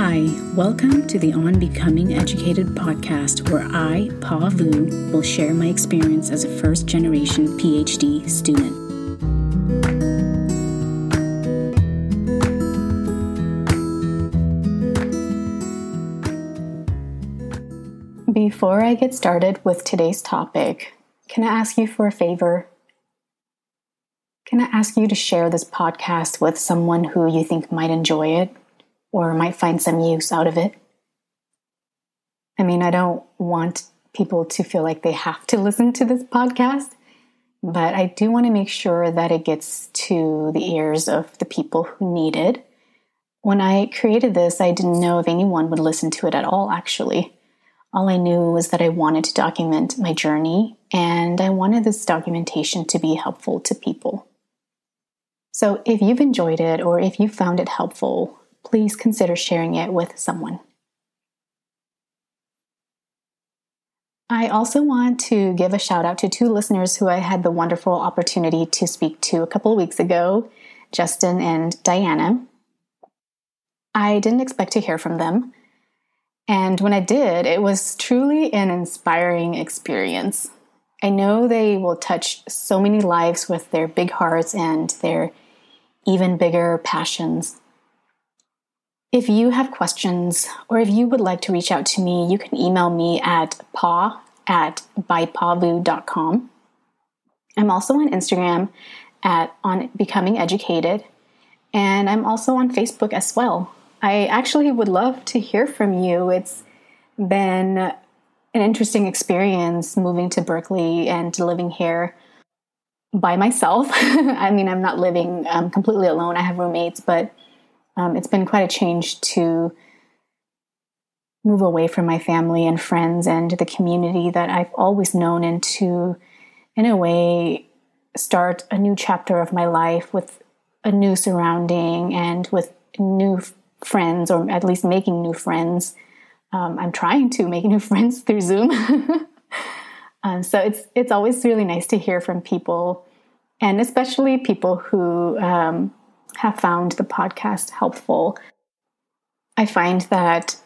Hi, welcome to the On Becoming Educated podcast, where I, Pa Vu, will share my experience as a first generation PhD student. Before I get started with today's topic, can I ask you for a favor? Can I ask you to share this podcast with someone who you think might enjoy it or might find some use out of it? I mean, I don't want people to feel like they have to listen to this podcast, but I do want to make sure that it gets to the ears of the people who need it. When I created this, I didn't know if anyone would listen to it at all, actually. All I knew was that I wanted to document my journey and I wanted this documentation to be helpful to people. So if you've enjoyed it or if you found it helpful, please consider sharing it with someone. I also want to give a shout out to two listeners who I had the wonderful opportunity to speak to a couple of weeks ago Justin and Diana. I didn't expect to hear from them. And when I did, it was truly an inspiring experience. I know they will touch so many lives with their big hearts and their even bigger passions. If you have questions or if you would like to reach out to me, you can email me at paw at bypavu.com. I'm also on Instagram at on becoming educated and I'm also on Facebook as well. I actually would love to hear from you. It's been an interesting experience moving to Berkeley and living here by myself. I mean, I'm not living um, completely alone. I have roommates, but um, it's been quite a change to move away from my family and friends and the community that I've always known and to, in a way, start a new chapter of my life with a new surrounding and with new friends, or at least making new friends. Um, I'm trying to make new friends through Zoom. Um, so it's it's always really nice to hear from people, and especially people who um, have found the podcast helpful. I find that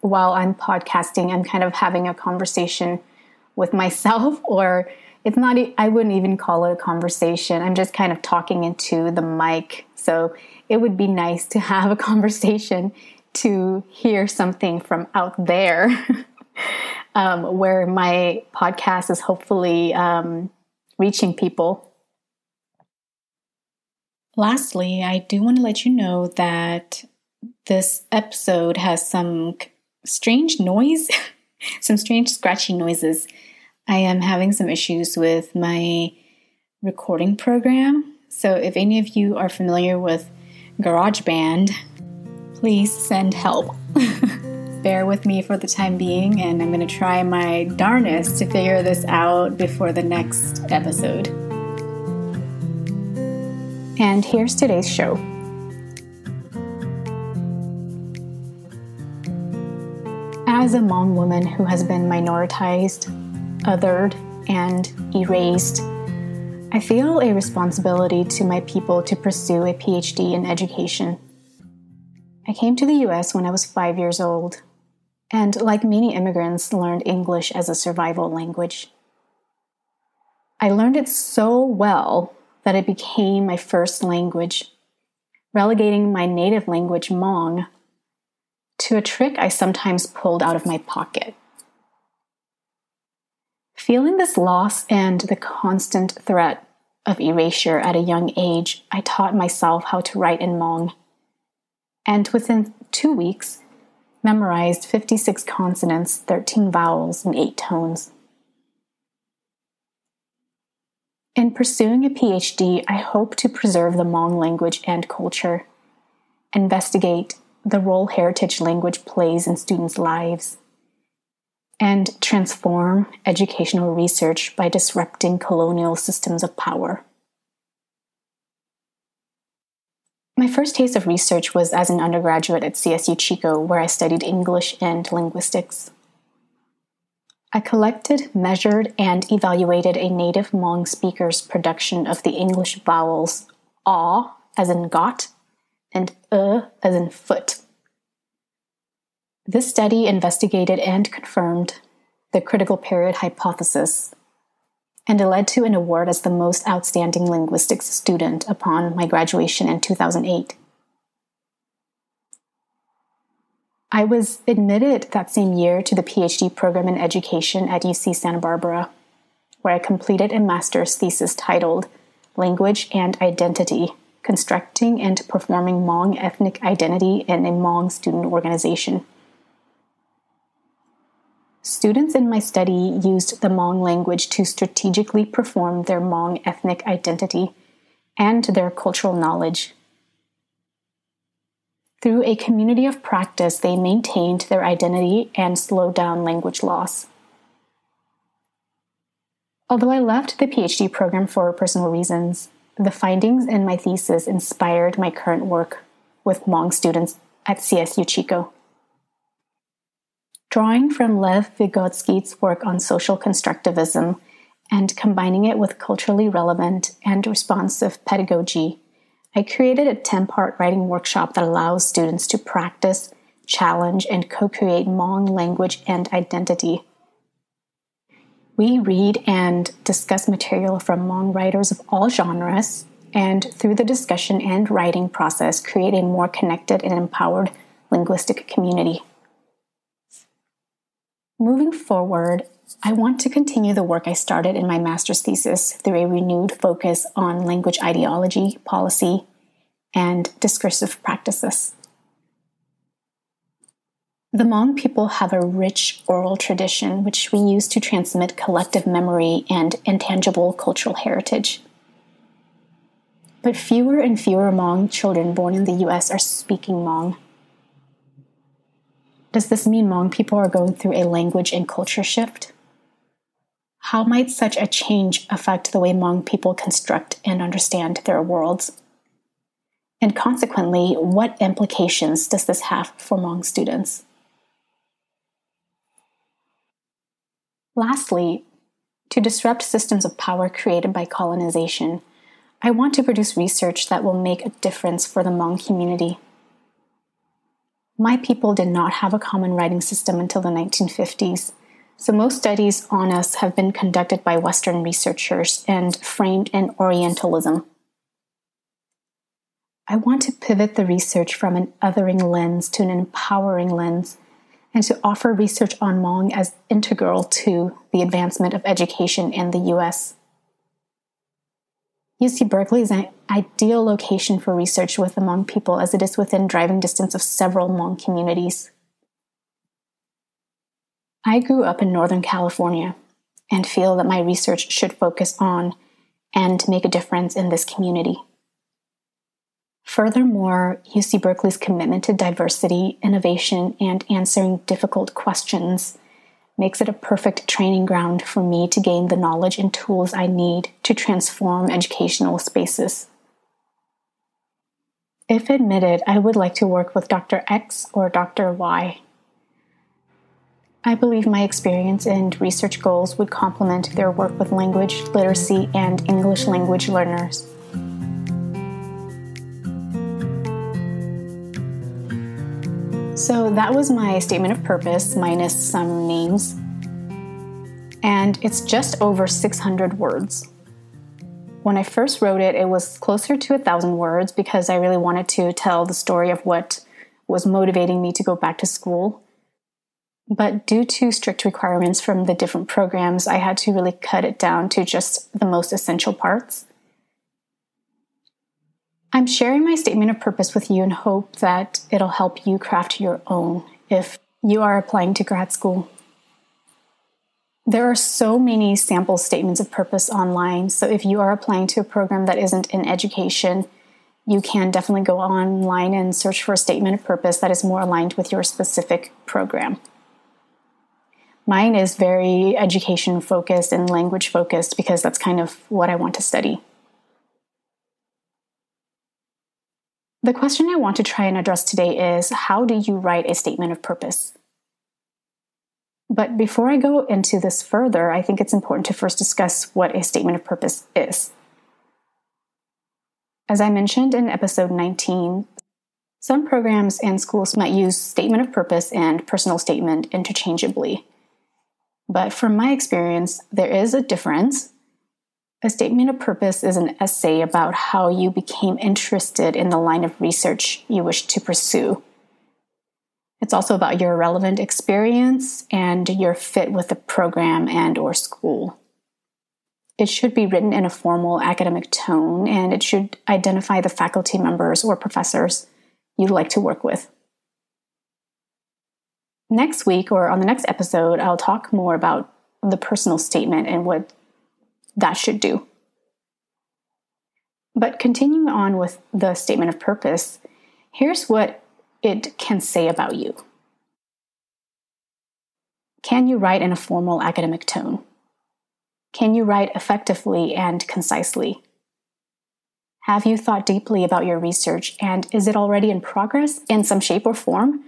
while I'm podcasting, I'm kind of having a conversation with myself, or it's not. I wouldn't even call it a conversation. I'm just kind of talking into the mic. So it would be nice to have a conversation to hear something from out there. um, where my podcast is hopefully um, reaching people. Lastly, I do want to let you know that this episode has some strange noise, some strange scratchy noises. I am having some issues with my recording program. So, if any of you are familiar with GarageBand, please send help. bear with me for the time being, and I'm going to try my darnest to figure this out before the next episode. And here's today's show. As a Hmong woman who has been minoritized, othered, and erased, I feel a responsibility to my people to pursue a PhD in education. I came to the US when I was five years old and like many immigrants, learned English as a survival language. I learned it so well that it became my first language, relegating my native language, Hmong, to a trick I sometimes pulled out of my pocket. Feeling this loss and the constant threat of erasure at a young age, I taught myself how to write in Hmong. And within two weeks, memorized 56 consonants, 13 vowels, and 8 tones. In pursuing a PhD, I hope to preserve the Hmong language and culture, investigate the role heritage language plays in students' lives, and transform educational research by disrupting colonial systems of power. My first taste of research was as an undergraduate at CSU Chico, where I studied English and linguistics. I collected, measured, and evaluated a native Hmong speaker's production of the English vowels aw as in got and uh as in foot. This study investigated and confirmed the critical period hypothesis, and it led to an award as the most outstanding linguistics student upon my graduation in 2008. I was admitted that same year to the PhD program in education at UC Santa Barbara, where I completed a master's thesis titled Language and Identity Constructing and Performing Hmong Ethnic Identity in a Hmong Student Organization. Students in my study used the Hmong language to strategically perform their Hmong ethnic identity and their cultural knowledge through a community of practice, they maintained their identity and slowed down language loss. Although I left the PhD program for personal reasons, the findings in my thesis inspired my current work with Hmong students at CSU Chico. Drawing from Lev Vygotsky's work on social constructivism and combining it with culturally relevant and responsive pedagogy, I created a 10 part writing workshop that allows students to practice, challenge, and co create Hmong language and identity. We read and discuss material from Hmong writers of all genres, and through the discussion and writing process, create a more connected and empowered linguistic community. Moving forward, I want to continue the work I started in my master's thesis through a renewed focus on language ideology, policy, and discursive practices. The Hmong people have a rich oral tradition which we use to transmit collective memory and intangible cultural heritage. But fewer and fewer Hmong children born in the US are speaking Hmong. Does this mean Hmong people are going through a language and culture shift? How might such a change affect the way Hmong people construct and understand their worlds? And consequently, what implications does this have for Hmong students? Lastly, to disrupt systems of power created by colonization, I want to produce research that will make a difference for the Hmong community. My people did not have a common writing system until the 1950s, so most studies on us have been conducted by Western researchers and framed in Orientalism. I want to pivot the research from an othering lens to an empowering lens and to offer research on Hmong as integral to the advancement of education in the US. UC Berkeley is an ideal location for research with the Hmong people as it is within driving distance of several Hmong communities. I grew up in Northern California and feel that my research should focus on and make a difference in this community. Furthermore, UC Berkeley's commitment to diversity, innovation, and answering difficult questions makes it a perfect training ground for me to gain the knowledge and tools I need to transform educational spaces. If admitted, I would like to work with Dr. X or Dr. Y. I believe my experience and research goals would complement their work with language, literacy, and English language learners. So that was my statement of purpose, minus some names. And it's just over 600 words. When I first wrote it, it was closer to a thousand words because I really wanted to tell the story of what was motivating me to go back to school. But due to strict requirements from the different programs, I had to really cut it down to just the most essential parts. I'm sharing my statement of purpose with you in hope that it'll help you craft your own if you are applying to grad school. There are so many sample statements of purpose online, so if you are applying to a program that isn't in education, you can definitely go online and search for a statement of purpose that is more aligned with your specific program. Mine is very education focused and language focused because that's kind of what I want to study. The question I want to try and address today is how do you write a statement of purpose? But before I go into this further, I think it's important to first discuss what a statement of purpose is. As I mentioned in episode 19, Some programs and schools might use statement of purpose and personal statement interchangeably. But from my experience, there is a difference. A statement of purpose is an essay about how you became interested in the line of research you wish to pursue. It's also about your relevant experience and your fit with the program and or school. It should be written in a formal academic tone and it should identify the faculty members or professors you'd like to work with. Next week or on the next episode, I'll talk more about the personal statement and what that should do. But continuing on with the statement of purpose, here's what it can say about you. Can you write in a formal academic tone? Can you write effectively and concisely? Have you thought deeply about your research and is it already in progress in some shape or form?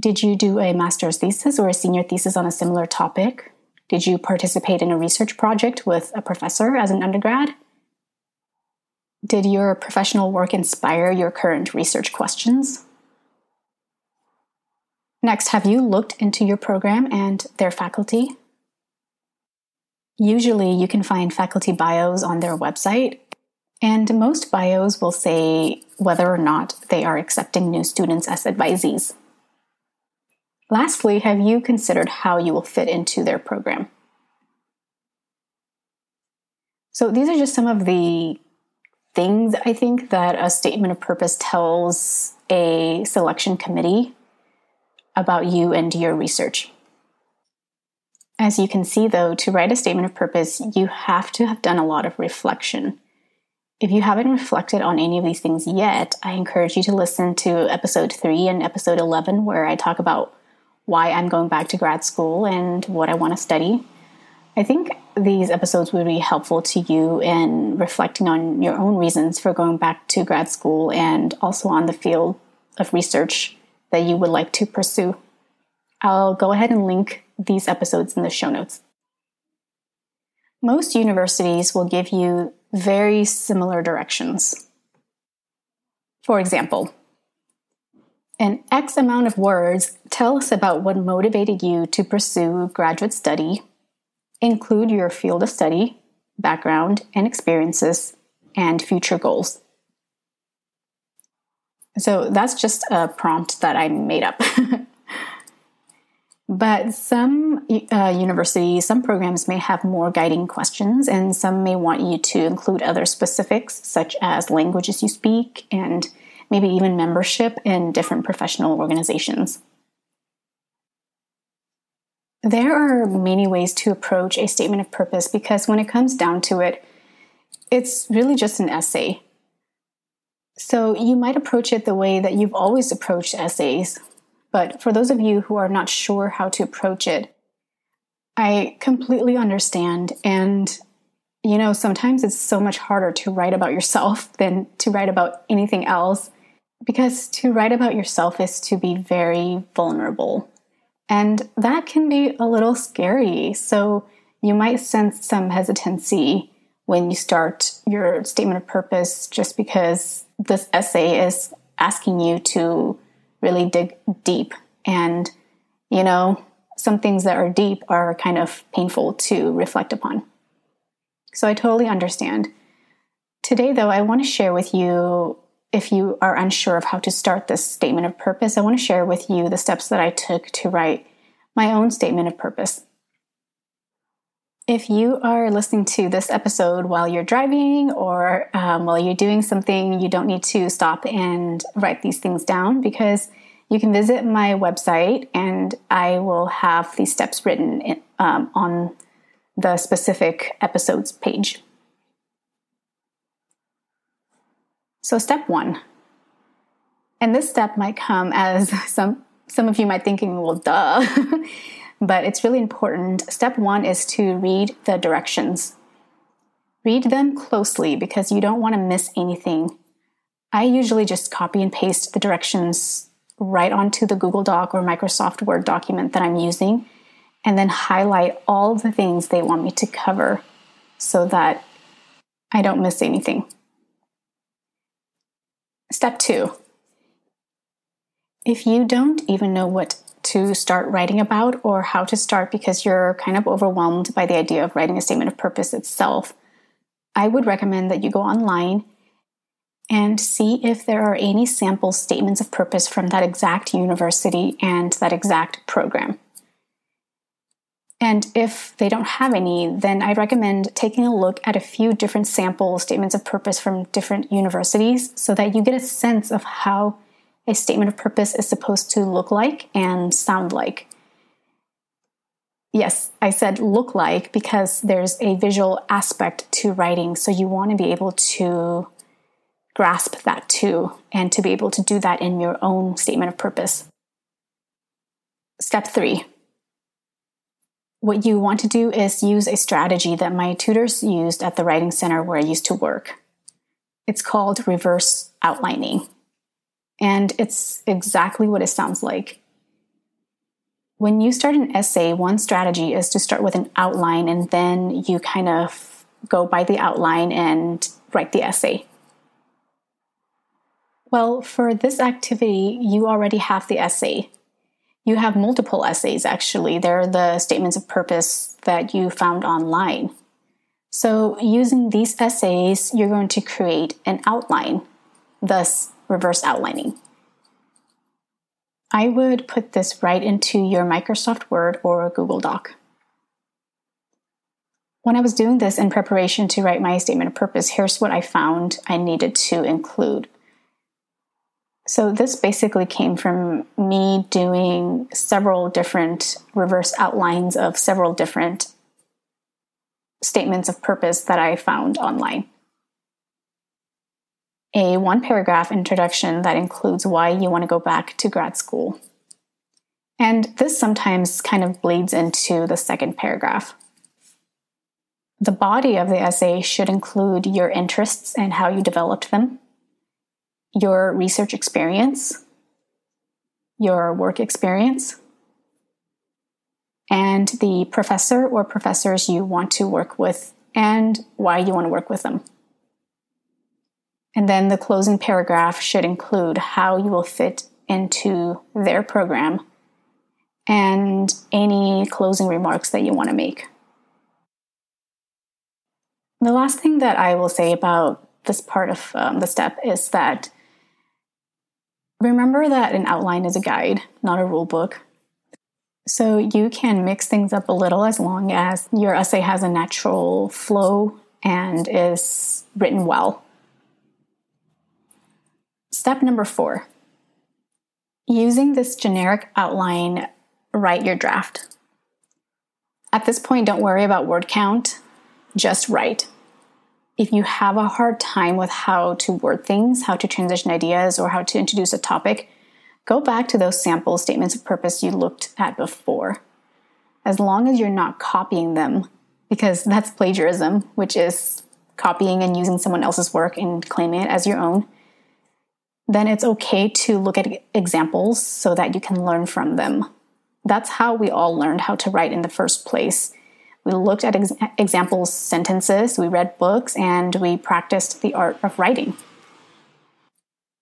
Did you do a master's thesis or a senior thesis on a similar topic? Did you participate in a research project with a professor as an undergrad? Did your professional work inspire your current research questions? Next, have you looked into your program and their faculty? Usually, you can find faculty bios on their website, and most bios will say whether or not they are accepting new students as advisees. Lastly, have you considered how you will fit into their program? So, these are just some of the things I think that a statement of purpose tells a selection committee about you and your research. As you can see, though, to write a statement of purpose, you have to have done a lot of reflection. If you haven't reflected on any of these things yet, I encourage you to listen to episode 3 and episode 11, where I talk about why I'm going back to grad school and what I want to study. I think these episodes would be helpful to you in reflecting on your own reasons for going back to grad school and also on the field of research that you would like to pursue. I'll go ahead and link these episodes in the show notes. Most universities will give you very similar directions. For example, an X amount of words tell us about what motivated you to pursue graduate study, include your field of study, background and experiences, and future goals. So that's just a prompt that I made up. but some uh, universities, some programs may have more guiding questions, and some may want you to include other specifics, such as languages you speak and maybe even membership in different professional organizations. There are many ways to approach a statement of purpose because when it comes down to it, it's really just an essay. So you might approach it the way that you've always approached essays. But for those of you who are not sure how to approach it, I completely understand. And, you know, sometimes it's so much harder to write about yourself than to write about anything else because to write about yourself is to be very vulnerable. And that can be a little scary. So you might sense some hesitancy when you start your statement of purpose just because this essay is asking you to really dig deep. And, you know, some things that are deep are kind of painful to reflect upon. So I totally understand. Today, though, I want to share with you if you are unsure of how to start this statement of purpose, I want to share with you the steps that I took to write my own statement of purpose. If you are listening to this episode while you're driving or um, while you're doing something, you don't need to stop and write these things down because you can visit my website and I will have these steps written in, um, on the specific episodes page. So, step one, and this step might come as some some of you might thinking, well, duh, but it's really important. Step one is to read the directions. Read them closely because you don't want to miss anything. I usually just copy and paste the directions right onto the Google Doc or Microsoft Word document that I'm using, and then highlight all the things they want me to cover so that I don't miss anything. Step two If you don't even know what to start writing about or how to start because you're kind of overwhelmed by the idea of writing a statement of purpose itself, I would recommend that you go online and see if there are any sample statements of purpose from that exact university and that exact program. And if they don't have any, then I recommend taking a look at a few different sample statements of purpose from different universities so that you get a sense of how a statement of purpose is supposed to look like and sound like. Yes, I said look like because there's a visual aspect to writing, so you want to be able to grasp that too and to be able to do that in your own statement of purpose. Step three. What you want to do is use a strategy that my tutors used at the Writing Center where I used to work. It's called reverse outlining. And it's exactly what it sounds like. When you start an essay, one strategy is to start with an outline and then you kind of go by the outline and write the essay. Well, for this activity, you already have the essay. You have multiple essays, actually. They're the statements of purpose that you found online. So, using these essays, you're going to create an outline, thus reverse outlining. I would put this right into your Microsoft Word or Google Doc. When I was doing this in preparation to write my statement of purpose, here's what I found I needed to include. So, this basically came from me doing several different reverse outlines of several different statements of purpose that I found online a one paragraph introduction that includes why you want to go back to grad school. And this sometimes kind of bleeds into the second paragraph. The body of the essay should include your interests and how you developed them, your research experience, your work experience, and the professor or professors you want to work with and why you want to work with them. And then the closing paragraph should include how you will fit into their program and any closing remarks that you want to make. The last thing that I will say about this part of um, the step is that remember that an outline is a guide, not a rule book. So you can mix things up a little as long as your essay has a natural flow and is written well. Step number four using this generic outline, write your draft. At this point, don't worry about word count, just write. If you have a hard time with how to word things, how to transition ideas, or how to introduce a topic, go back to those sample statements of purpose you looked at before. As long as you're not copying them, because that's plagiarism, which is copying and using someone else's work and claiming it as your own then it's okay to look at examples so that you can learn from them. That's how we all learned how to write in the first place. We looked at ex- examples, sentences, we read books, and we practiced the art of writing.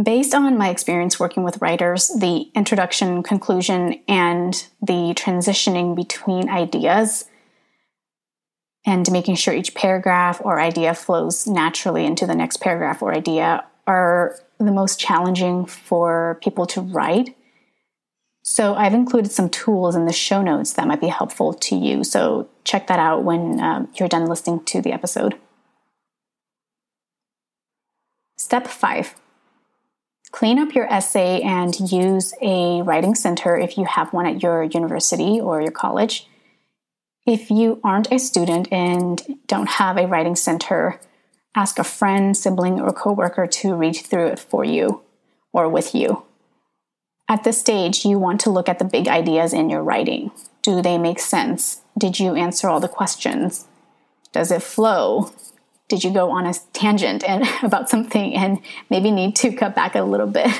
Based on my experience working with writers, the introduction, conclusion, and the transitioning between ideas, and making sure each paragraph or idea flows naturally into the next paragraph or idea are the most challenging for people to write. So I've included some tools in the show notes that might be helpful to you. So check that out when um, you're done listening to the episode. Step five clean up your essay and use a writing center if you have one at your university or your college. If you aren't a student and don't have a writing center, Ask a friend, sibling, or coworker to read through it for you or with you. At this stage, you want to look at the big ideas in your writing. Do they make sense? Did you answer all the questions? Does it flow? Did you go on a tangent and about something and maybe need to cut back a little bit?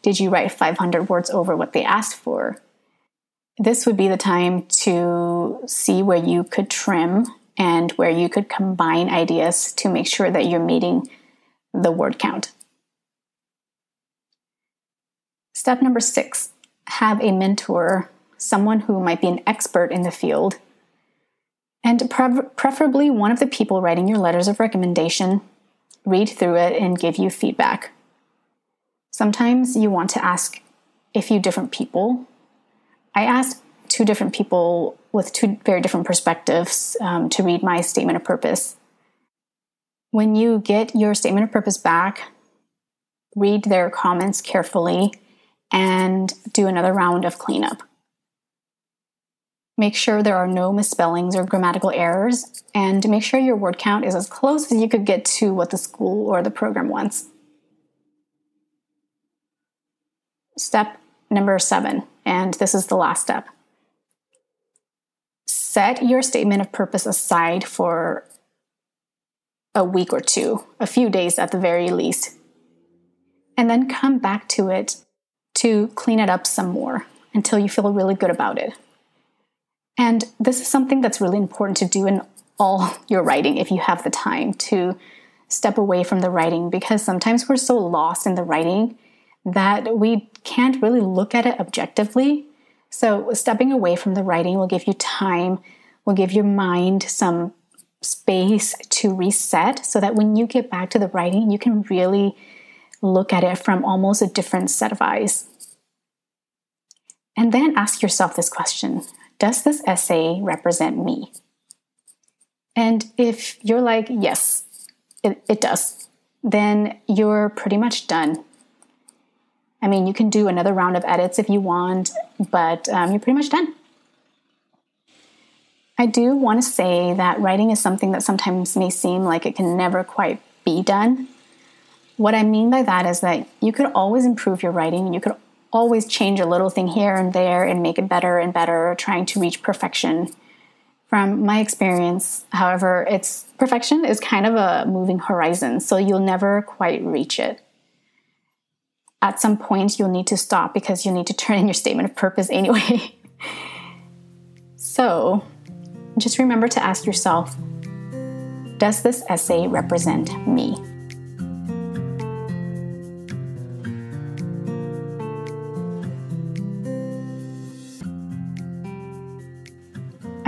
Did you write 500 words over what they asked for? This would be the time to see where you could trim and where you could combine ideas to make sure that you're meeting the word count. Step number six have a mentor, someone who might be an expert in the field, and pre- preferably one of the people writing your letters of recommendation read through it and give you feedback. Sometimes you want to ask a few different people. I asked two different people with two very different perspectives um, to read my statement of purpose. When you get your statement of purpose back, read their comments carefully and do another round of cleanup. Make sure there are no misspellings or grammatical errors, and make sure your word count is as close as you could get to what the school or the program wants. Step number seven, and this is the last step. Set your statement of purpose aside for a week or two, a few days at the very least, and then come back to it to clean it up some more until you feel really good about it. And this is something that's really important to do in all your writing if you have the time to step away from the writing because sometimes we're so lost in the writing that we can't really look at it objectively. So, stepping away from the writing will give you time, will give your mind some space to reset so that when you get back to the writing, you can really look at it from almost a different set of eyes. And then ask yourself this question does this essay represent me? And if you're like, yes, it, it does, then you're pretty much done. I mean, you can do another round of edits if you want, but um, you're pretty much done. I do want to say that writing is something that sometimes may seem like it can never quite be done. What I mean by that is that you could always improve your writing, you could always change a little thing here and there and make it better and better, trying to reach perfection. From my experience, however, it's perfection is kind of a moving horizon, so you'll never quite reach it. At some point, you'll need to stop because you'll need to turn in your statement of purpose anyway. so, just remember to ask yourself Does this essay represent me?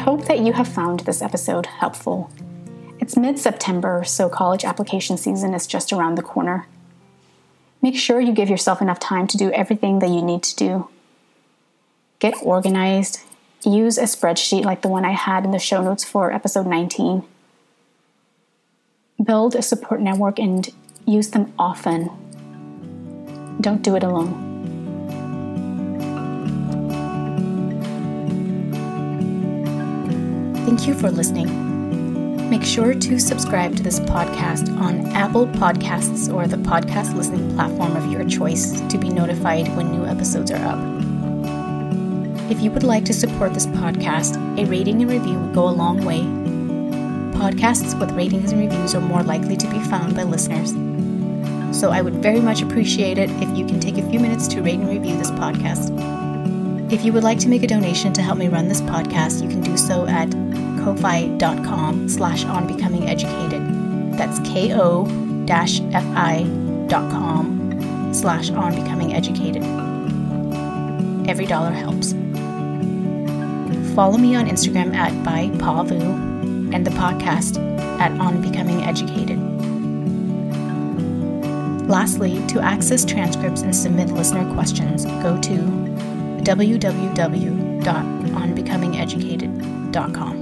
Hope that you have found this episode helpful. It's mid September, so college application season is just around the corner. Make sure you give yourself enough time to do everything that you need to do. Get organized, use a spreadsheet like the one I had in the show notes for episode 19. Build a support network and use them often. Don't do it alone. Thank you for listening. Make sure to subscribe to this podcast on Apple Podcasts or the podcast listening platform of your choice to be notified when new episodes are up. If you would like to support this podcast, a rating and review would go a long way. Podcasts with ratings and reviews are more likely to be found by listeners. So I would very much appreciate it if you can take a few minutes to rate and review this podcast. If you would like to make a donation to help me run this podcast, you can do so at ko-fi.com slash on becoming educated. That's ko-fi.com slash on becoming educated. Every dollar helps. Follow me on Instagram at by Pavu and the podcast at On Becoming Educated. Lastly, to access transcripts and submit listener questions, go to www.onbecomingeducated.com.